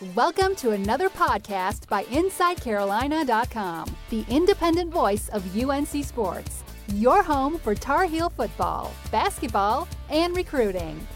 Welcome to another podcast by InsideCarolina.com, the independent voice of UNC Sports, your home for Tar Heel football, basketball, and recruiting.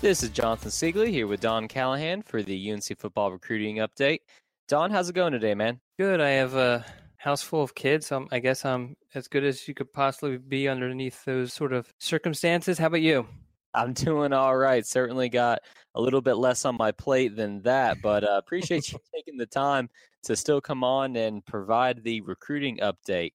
This is Jonathan Siegley here with Don Callahan for the UNC football recruiting update. Don, how's it going today, man? Good. I have a house full of kids. I guess I'm as good as you could possibly be underneath those sort of circumstances. How about you? I'm doing all right. Certainly got a little bit less on my plate than that, but uh, appreciate you taking the time to still come on and provide the recruiting update.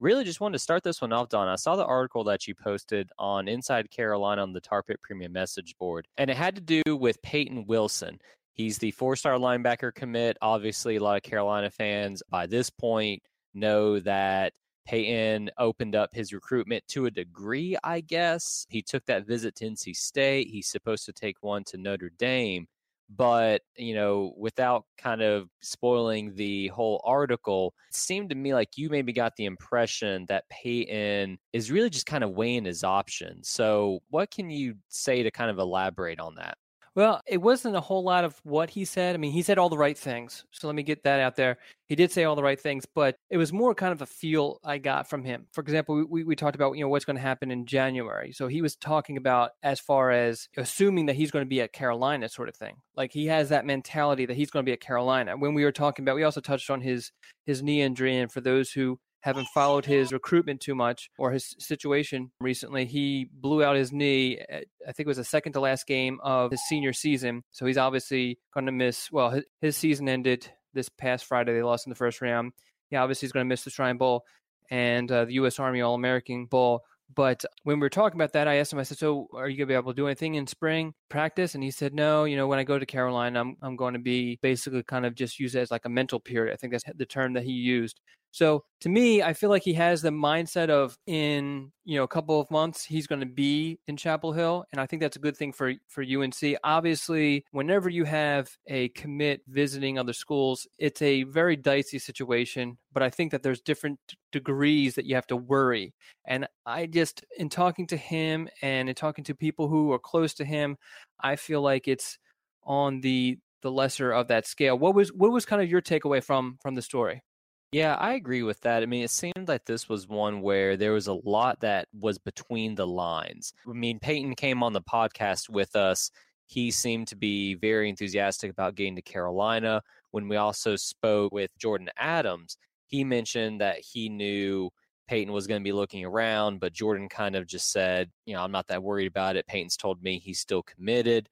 Really just wanted to start this one off, Don. I saw the article that you posted on Inside Carolina on the Tar Pit Premium message board, and it had to do with Peyton Wilson. He's the four star linebacker commit. Obviously, a lot of Carolina fans by this point know that Peyton opened up his recruitment to a degree, I guess. He took that visit to NC State. He's supposed to take one to Notre Dame. But, you know, without kind of spoiling the whole article, it seemed to me like you maybe got the impression that Peyton is really just kind of weighing his options. So, what can you say to kind of elaborate on that? Well, it wasn't a whole lot of what he said. I mean, he said all the right things. So let me get that out there. He did say all the right things, but it was more kind of a feel I got from him. For example, we, we talked about, you know, what's going to happen in January. So he was talking about as far as assuming that he's going to be at Carolina sort of thing. Like he has that mentality that he's going to be at Carolina. When we were talking about, we also touched on his his knee injury. And for those who haven't followed his recruitment too much or his situation recently. He blew out his knee. At, I think it was the second to last game of his senior season. So he's obviously going to miss. Well, his, his season ended this past Friday. They lost in the first round. Yeah, obviously he's going to miss the Shrine Bowl and uh, the U.S. Army All American Bowl. But when we were talking about that, I asked him, I said, So are you going to be able to do anything in spring practice? And he said, No, you know, when I go to Carolina, I'm, I'm going to be basically kind of just use it as like a mental period. I think that's the term that he used. So to me, I feel like he has the mindset of in you know a couple of months he's going to be in Chapel Hill, and I think that's a good thing for for UNC. Obviously, whenever you have a commit visiting other schools, it's a very dicey situation. But I think that there's different degrees that you have to worry, and I just in talking to him and in talking to people who are close to him, I feel like it's on the the lesser of that scale. What was what was kind of your takeaway from from the story? Yeah, I agree with that. I mean, it seemed like this was one where there was a lot that was between the lines. I mean, Peyton came on the podcast with us. He seemed to be very enthusiastic about getting to Carolina. When we also spoke with Jordan Adams, he mentioned that he knew Peyton was going to be looking around, but Jordan kind of just said, you know, I'm not that worried about it. Peyton's told me he's still committed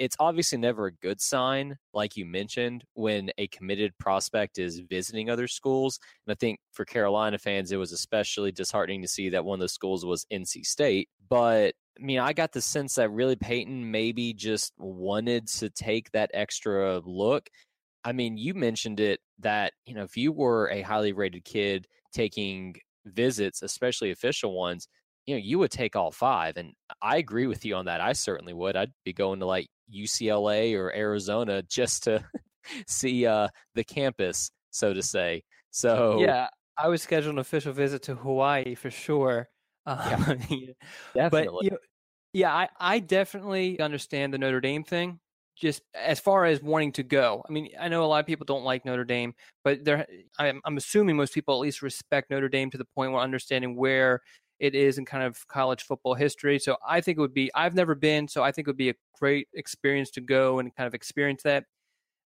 it's obviously never a good sign, like you mentioned, when a committed prospect is visiting other schools. And I think for Carolina fans, it was especially disheartening to see that one of the schools was NC State. But I mean, I got the sense that really Peyton maybe just wanted to take that extra look. I mean, you mentioned it that, you know, if you were a highly rated kid taking visits, especially official ones, you know, you would take all five. And I agree with you on that. I certainly would. I'd be going to like UCLA or Arizona just to see uh, the campus, so to say. So yeah, I would schedule an official visit to Hawaii for sure. Um, yeah, definitely. But, you know, yeah, I, I definitely understand the Notre Dame thing. Just as far as wanting to go, I mean, I know a lot of people don't like Notre Dame, but there, I'm, I'm assuming most people at least respect Notre Dame to the point where understanding where it is in kind of college football history. So I think it would be, I've never been, so I think it would be a great experience to go and kind of experience that.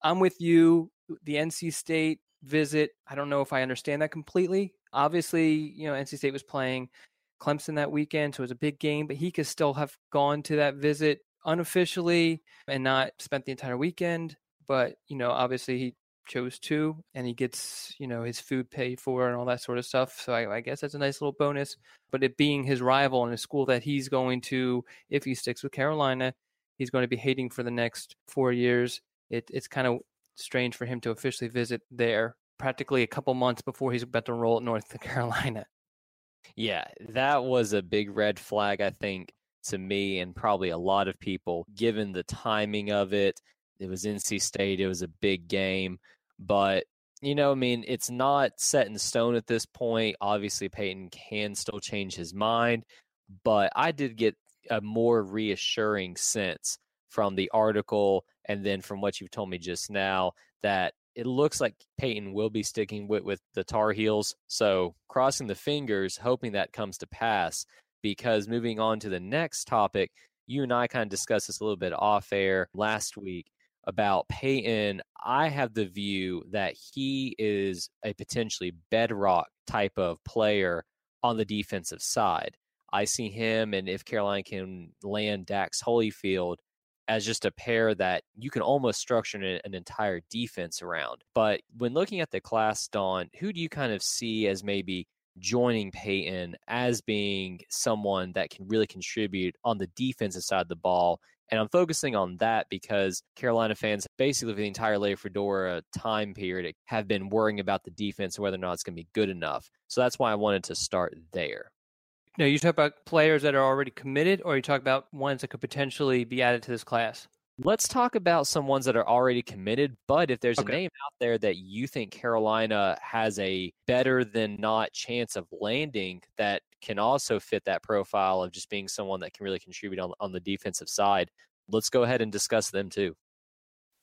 I'm with you. The NC State visit, I don't know if I understand that completely. Obviously, you know, NC State was playing Clemson that weekend, so it was a big game, but he could still have gone to that visit unofficially and not spent the entire weekend. But, you know, obviously he chose to and he gets you know his food paid for and all that sort of stuff so I, I, guess that's a nice little bonus but it being his rival in a school that he's going to if he sticks with carolina he's going to be hating for the next four years it, it's kind of strange for him to officially visit there practically a couple months before he's about to roll at north carolina yeah that was a big red flag i think to me and probably a lot of people given the timing of it it was NC State. It was a big game. But, you know, I mean, it's not set in stone at this point. Obviously, Peyton can still change his mind. But I did get a more reassuring sense from the article and then from what you've told me just now that it looks like Peyton will be sticking with, with the Tar Heels. So crossing the fingers, hoping that comes to pass. Because moving on to the next topic, you and I kind of discussed this a little bit off air last week about Peyton. I have the view that he is a potentially bedrock type of player on the defensive side. I see him, and if Carolina can land Dax Hollifield as just a pair that you can almost structure an, an, entire defense around. But when looking at the class, Don, who do you kind of see as maybe joining Peyton as being someone that can really contribute on the defensive side of the ball? And I'm focusing on that because Carolina fans, basically for the entire Larry Fedora time period, have been worrying about the defense and whether or not it's going to be good enough. So that's why I wanted to start there. Now, you talk about players that are already committed, or you talk about ones that could potentially be added to this class? Let's talk about some ones that are already committed. But if there's okay. a name out there that you think Carolina has a better than not chance of landing that can also fit that profile of just being someone that can really contribute on, on the defensive side, let's go ahead and discuss them too.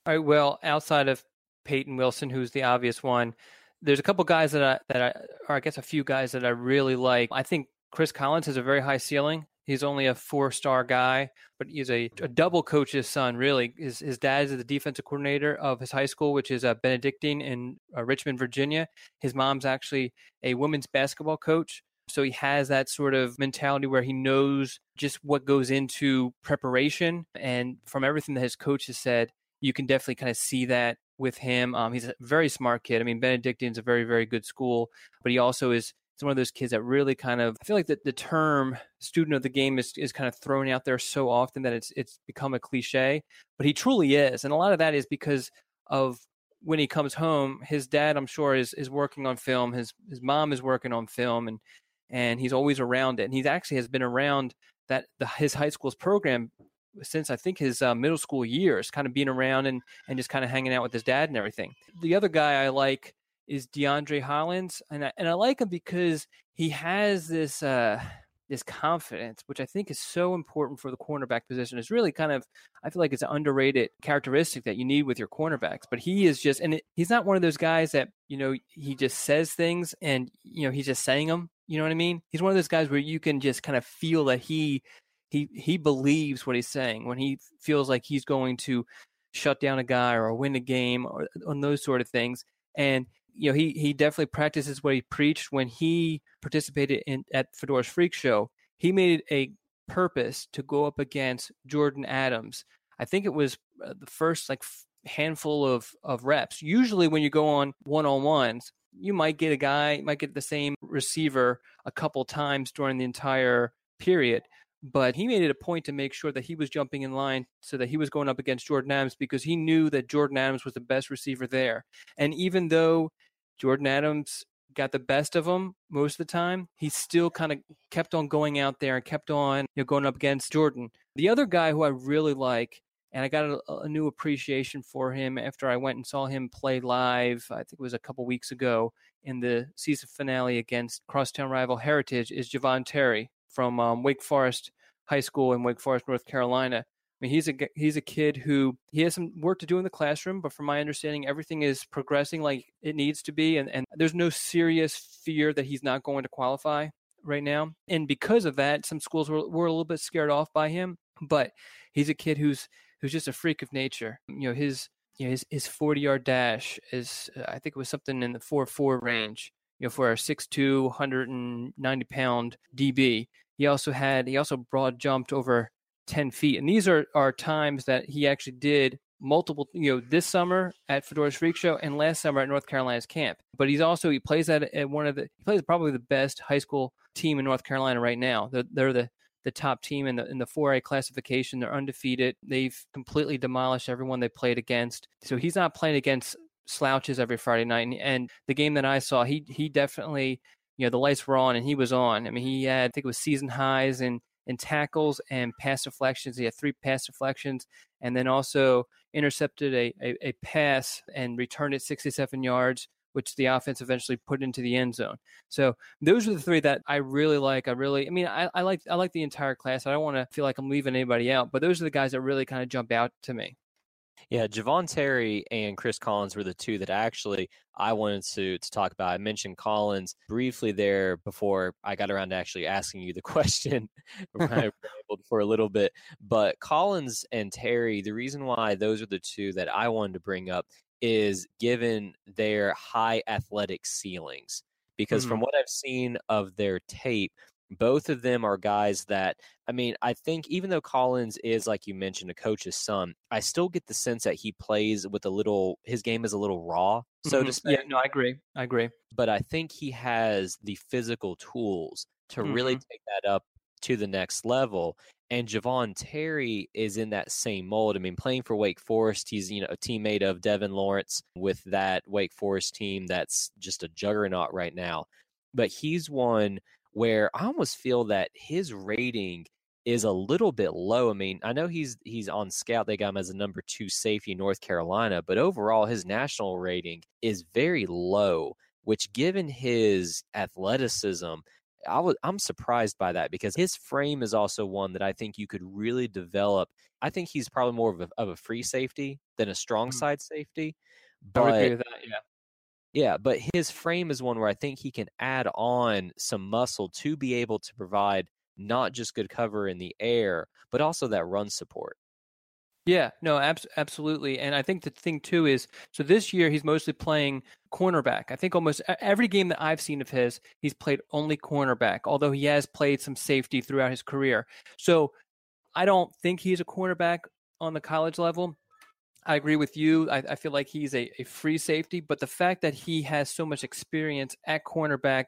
All right. Well, outside of Peyton Wilson, who's the obvious one, there's a couple guys that I that I or I guess a few guys that I really like. I think Chris Collins has a very high ceiling. He's only a four star guy, but he's a, a double coach's son, really. His, his dad is the defensive coordinator of his high school, which is a uh, Benedictine in uh, Richmond, Virginia. His mom's actually a women's basketball coach. So he has that sort of mentality where he knows just what goes into preparation. And from everything that his coach has said, you can definitely kind of see that with him. Um, he's a very smart kid. I mean, Benedictine's a very, very good school, but he also is it's one of those kids that really kind of I feel like the, the term student of the game is, is kind of thrown out there so often that it's it's become a cliche. But he truly is. And a lot of that is because of when he comes home, his dad, I'm sure, is is working on film. His his mom is working on film and and he's always around it. And he actually has been around that the his high school's program since I think his uh, middle school years, kind of being around and and just kind of hanging out with his dad and everything. The other guy I like is DeAndre Hollins, and I, and I like him because he has this uh, this confidence, which I think is so important for the cornerback position. It's really kind of I feel like it's an underrated characteristic that you need with your cornerbacks. But he is just, and it, he's not one of those guys that you know he just says things and you know he's just saying them. You know what I mean? He's one of those guys where you can just kind of feel that he he he believes what he's saying when he feels like he's going to shut down a guy or win a game or on those sort of things. And you know, he he definitely practices what he preached when he participated in at Fedora's Freak Show. He made it a purpose to go up against Jordan Adams. I think it was uh, the first like handful of of reps. Usually, when you go on one on ones, you might get a guy, might get the same receiver a couple times during the entire period but he made it a point to make sure that he was jumping in line so that he was going up against Jordan Adams because he knew that Jordan Adams was the best receiver there. And even though Jordan Adams got the best of him most of the time, he still kind of kept on going out there and kept on you know, going up against Jordan. The other guy who I really like, and I got a, a new appreciation for him after I went and saw him play live, I think it was a couple weeks ago in the season finale against crosstown rival Heritage, is Javon Terry from um, Wake Forest High School in Wake Forest, North Carolina. I mean, he's a he's a kid who he has some work to do in the classroom, but from my understanding, everything is progressing like it needs to be, and, and there's no serious fear that he's not going to qualify right now. And because of that, some schools were, were a little bit scared off by him, but he's a kid who's who's just a freak of nature. You know, his you know his his 40 yard dash is uh, I think it was something in the four four range. You know, for a 6'2", 190 pound DB, he also had he also broad jumped over 10 feet. And these are, are times that he actually did multiple, you know, this summer at Fedora's Freak Show and last summer at North Carolina's camp. But he's also, he plays at, at one of the, he plays probably the best high school team in North Carolina right now. They're, they're the, the top team in the in the 4A classification. They're undefeated. They've completely demolished everyone they played against. So he's not playing against slouches every Friday night. And, and the game that I saw, he he definitely you know, the lights were on and he was on. I mean, he had, I think it was season highs in, in tackles and pass deflections. He had three pass deflections and then also intercepted a, a, a pass and returned it 67 yards which the offense eventually put into the end zone. So those are the three that I really like. I really, I mean, I, I like I like the entire class. I don't want to feel like I'm leaving anybody out, but those are the guys that really kind of jump out to me. Yeah, Javon Terry and Chris Collins were the two that actually I wanted to to talk about. I mentioned Collins briefly there before I got around to actually asking you the question for a little bit. But Collins and Terry, the reason why those are the two that I wanted to bring up is given their high athletic ceilings. Because mm-hmm. from what I've seen of their tape, both of them are guys that I mean, I think even though Collins is like you mentioned a coach's son, I still get the sense that he plays with a little his game is a little raw, so mm-hmm. to speak. Yeah, no, I agree. I agree. But I think he has the physical tools to mm-hmm. really take that up to the next level. And Javon Terry is in that same mold. I mean, playing for Wake Forest, he's you know a teammate of Devin Lawrence with that Wake Forest team that's just a juggernaut right now. But he's one where I almost feel that his rating is a little bit low. I mean, I know he's he's on scout. They got him as a number two safety in North Carolina, but overall his national rating is very low, which given his athleticism, I was I'm surprised by that because his frame is also one that I think you could really develop. I think he's probably more of a, of a free safety than a strong mm-hmm. side safety. But, I would agree with that, yeah. Yeah, but his frame is one where I think he can add on some muscle to be able to provide not just good cover in the air, but also that run support. Yeah, no, abs- absolutely. And I think the thing too is so this year he's mostly playing cornerback. I think almost every game that I've seen of his, he's played only cornerback, although he has played some safety throughout his career. So I don't think he's a cornerback on the college level. I agree with you. I, I feel like he's a, a free safety, but the fact that he has so much experience at cornerback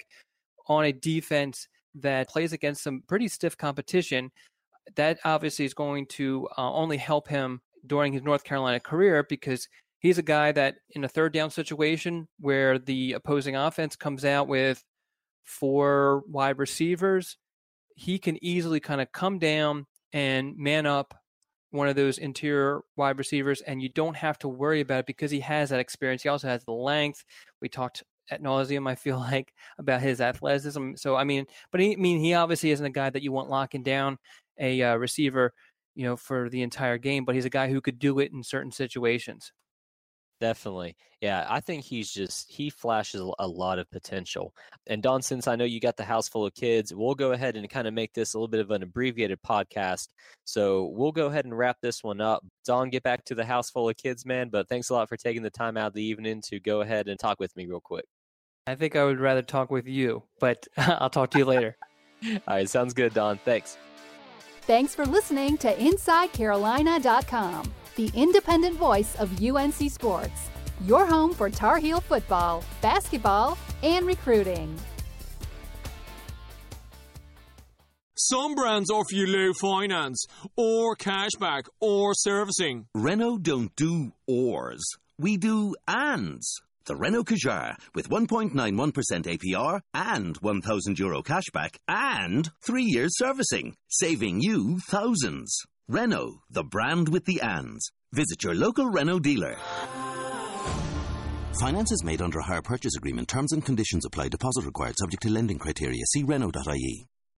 on a defense that plays against some pretty stiff competition, that obviously is going to uh, only help him during his North Carolina career because he's a guy that in a third down situation where the opposing offense comes out with four wide receivers, he can easily kind of come down and man up one of those interior wide receivers, and you don't have to worry about it because he has that experience. He also has the length. We talked at nauseum, I feel like, about his athleticism. So I mean, but he, I mean, he obviously isn't a guy that you want locking down a uh, receiver, you know, for the entire game. But he's a guy who could do it in certain situations. Definitely. Yeah, I think he's just he flashes a lot of potential. And Don, since I know you got the house full of kids, we'll go ahead and kind of make this a little bit of an abbreviated podcast. So we'll go ahead and wrap this one up. Don, get back to the house full of kids, man. But thanks a lot for taking the time out of the evening to go ahead and talk with me real quick. I think I would rather talk with you, but I'll talk to you later. All right, sounds good, Don. Thanks. Thanks for listening to InsideCarolina.com the independent voice of UNC Sports, your home for Tar Heel football, basketball, and recruiting. Some brands offer you low finance, or cashback, or servicing. Renault don't do ors. We do ands. The Renault Kadjar with 1.91% APR and 1,000 euro cashback and three years servicing, saving you thousands. Renault, the brand with the ands. Visit your local Renault dealer. Finance is made under a hire purchase agreement. Terms and conditions apply. Deposit required subject to lending criteria. See Renault.ie.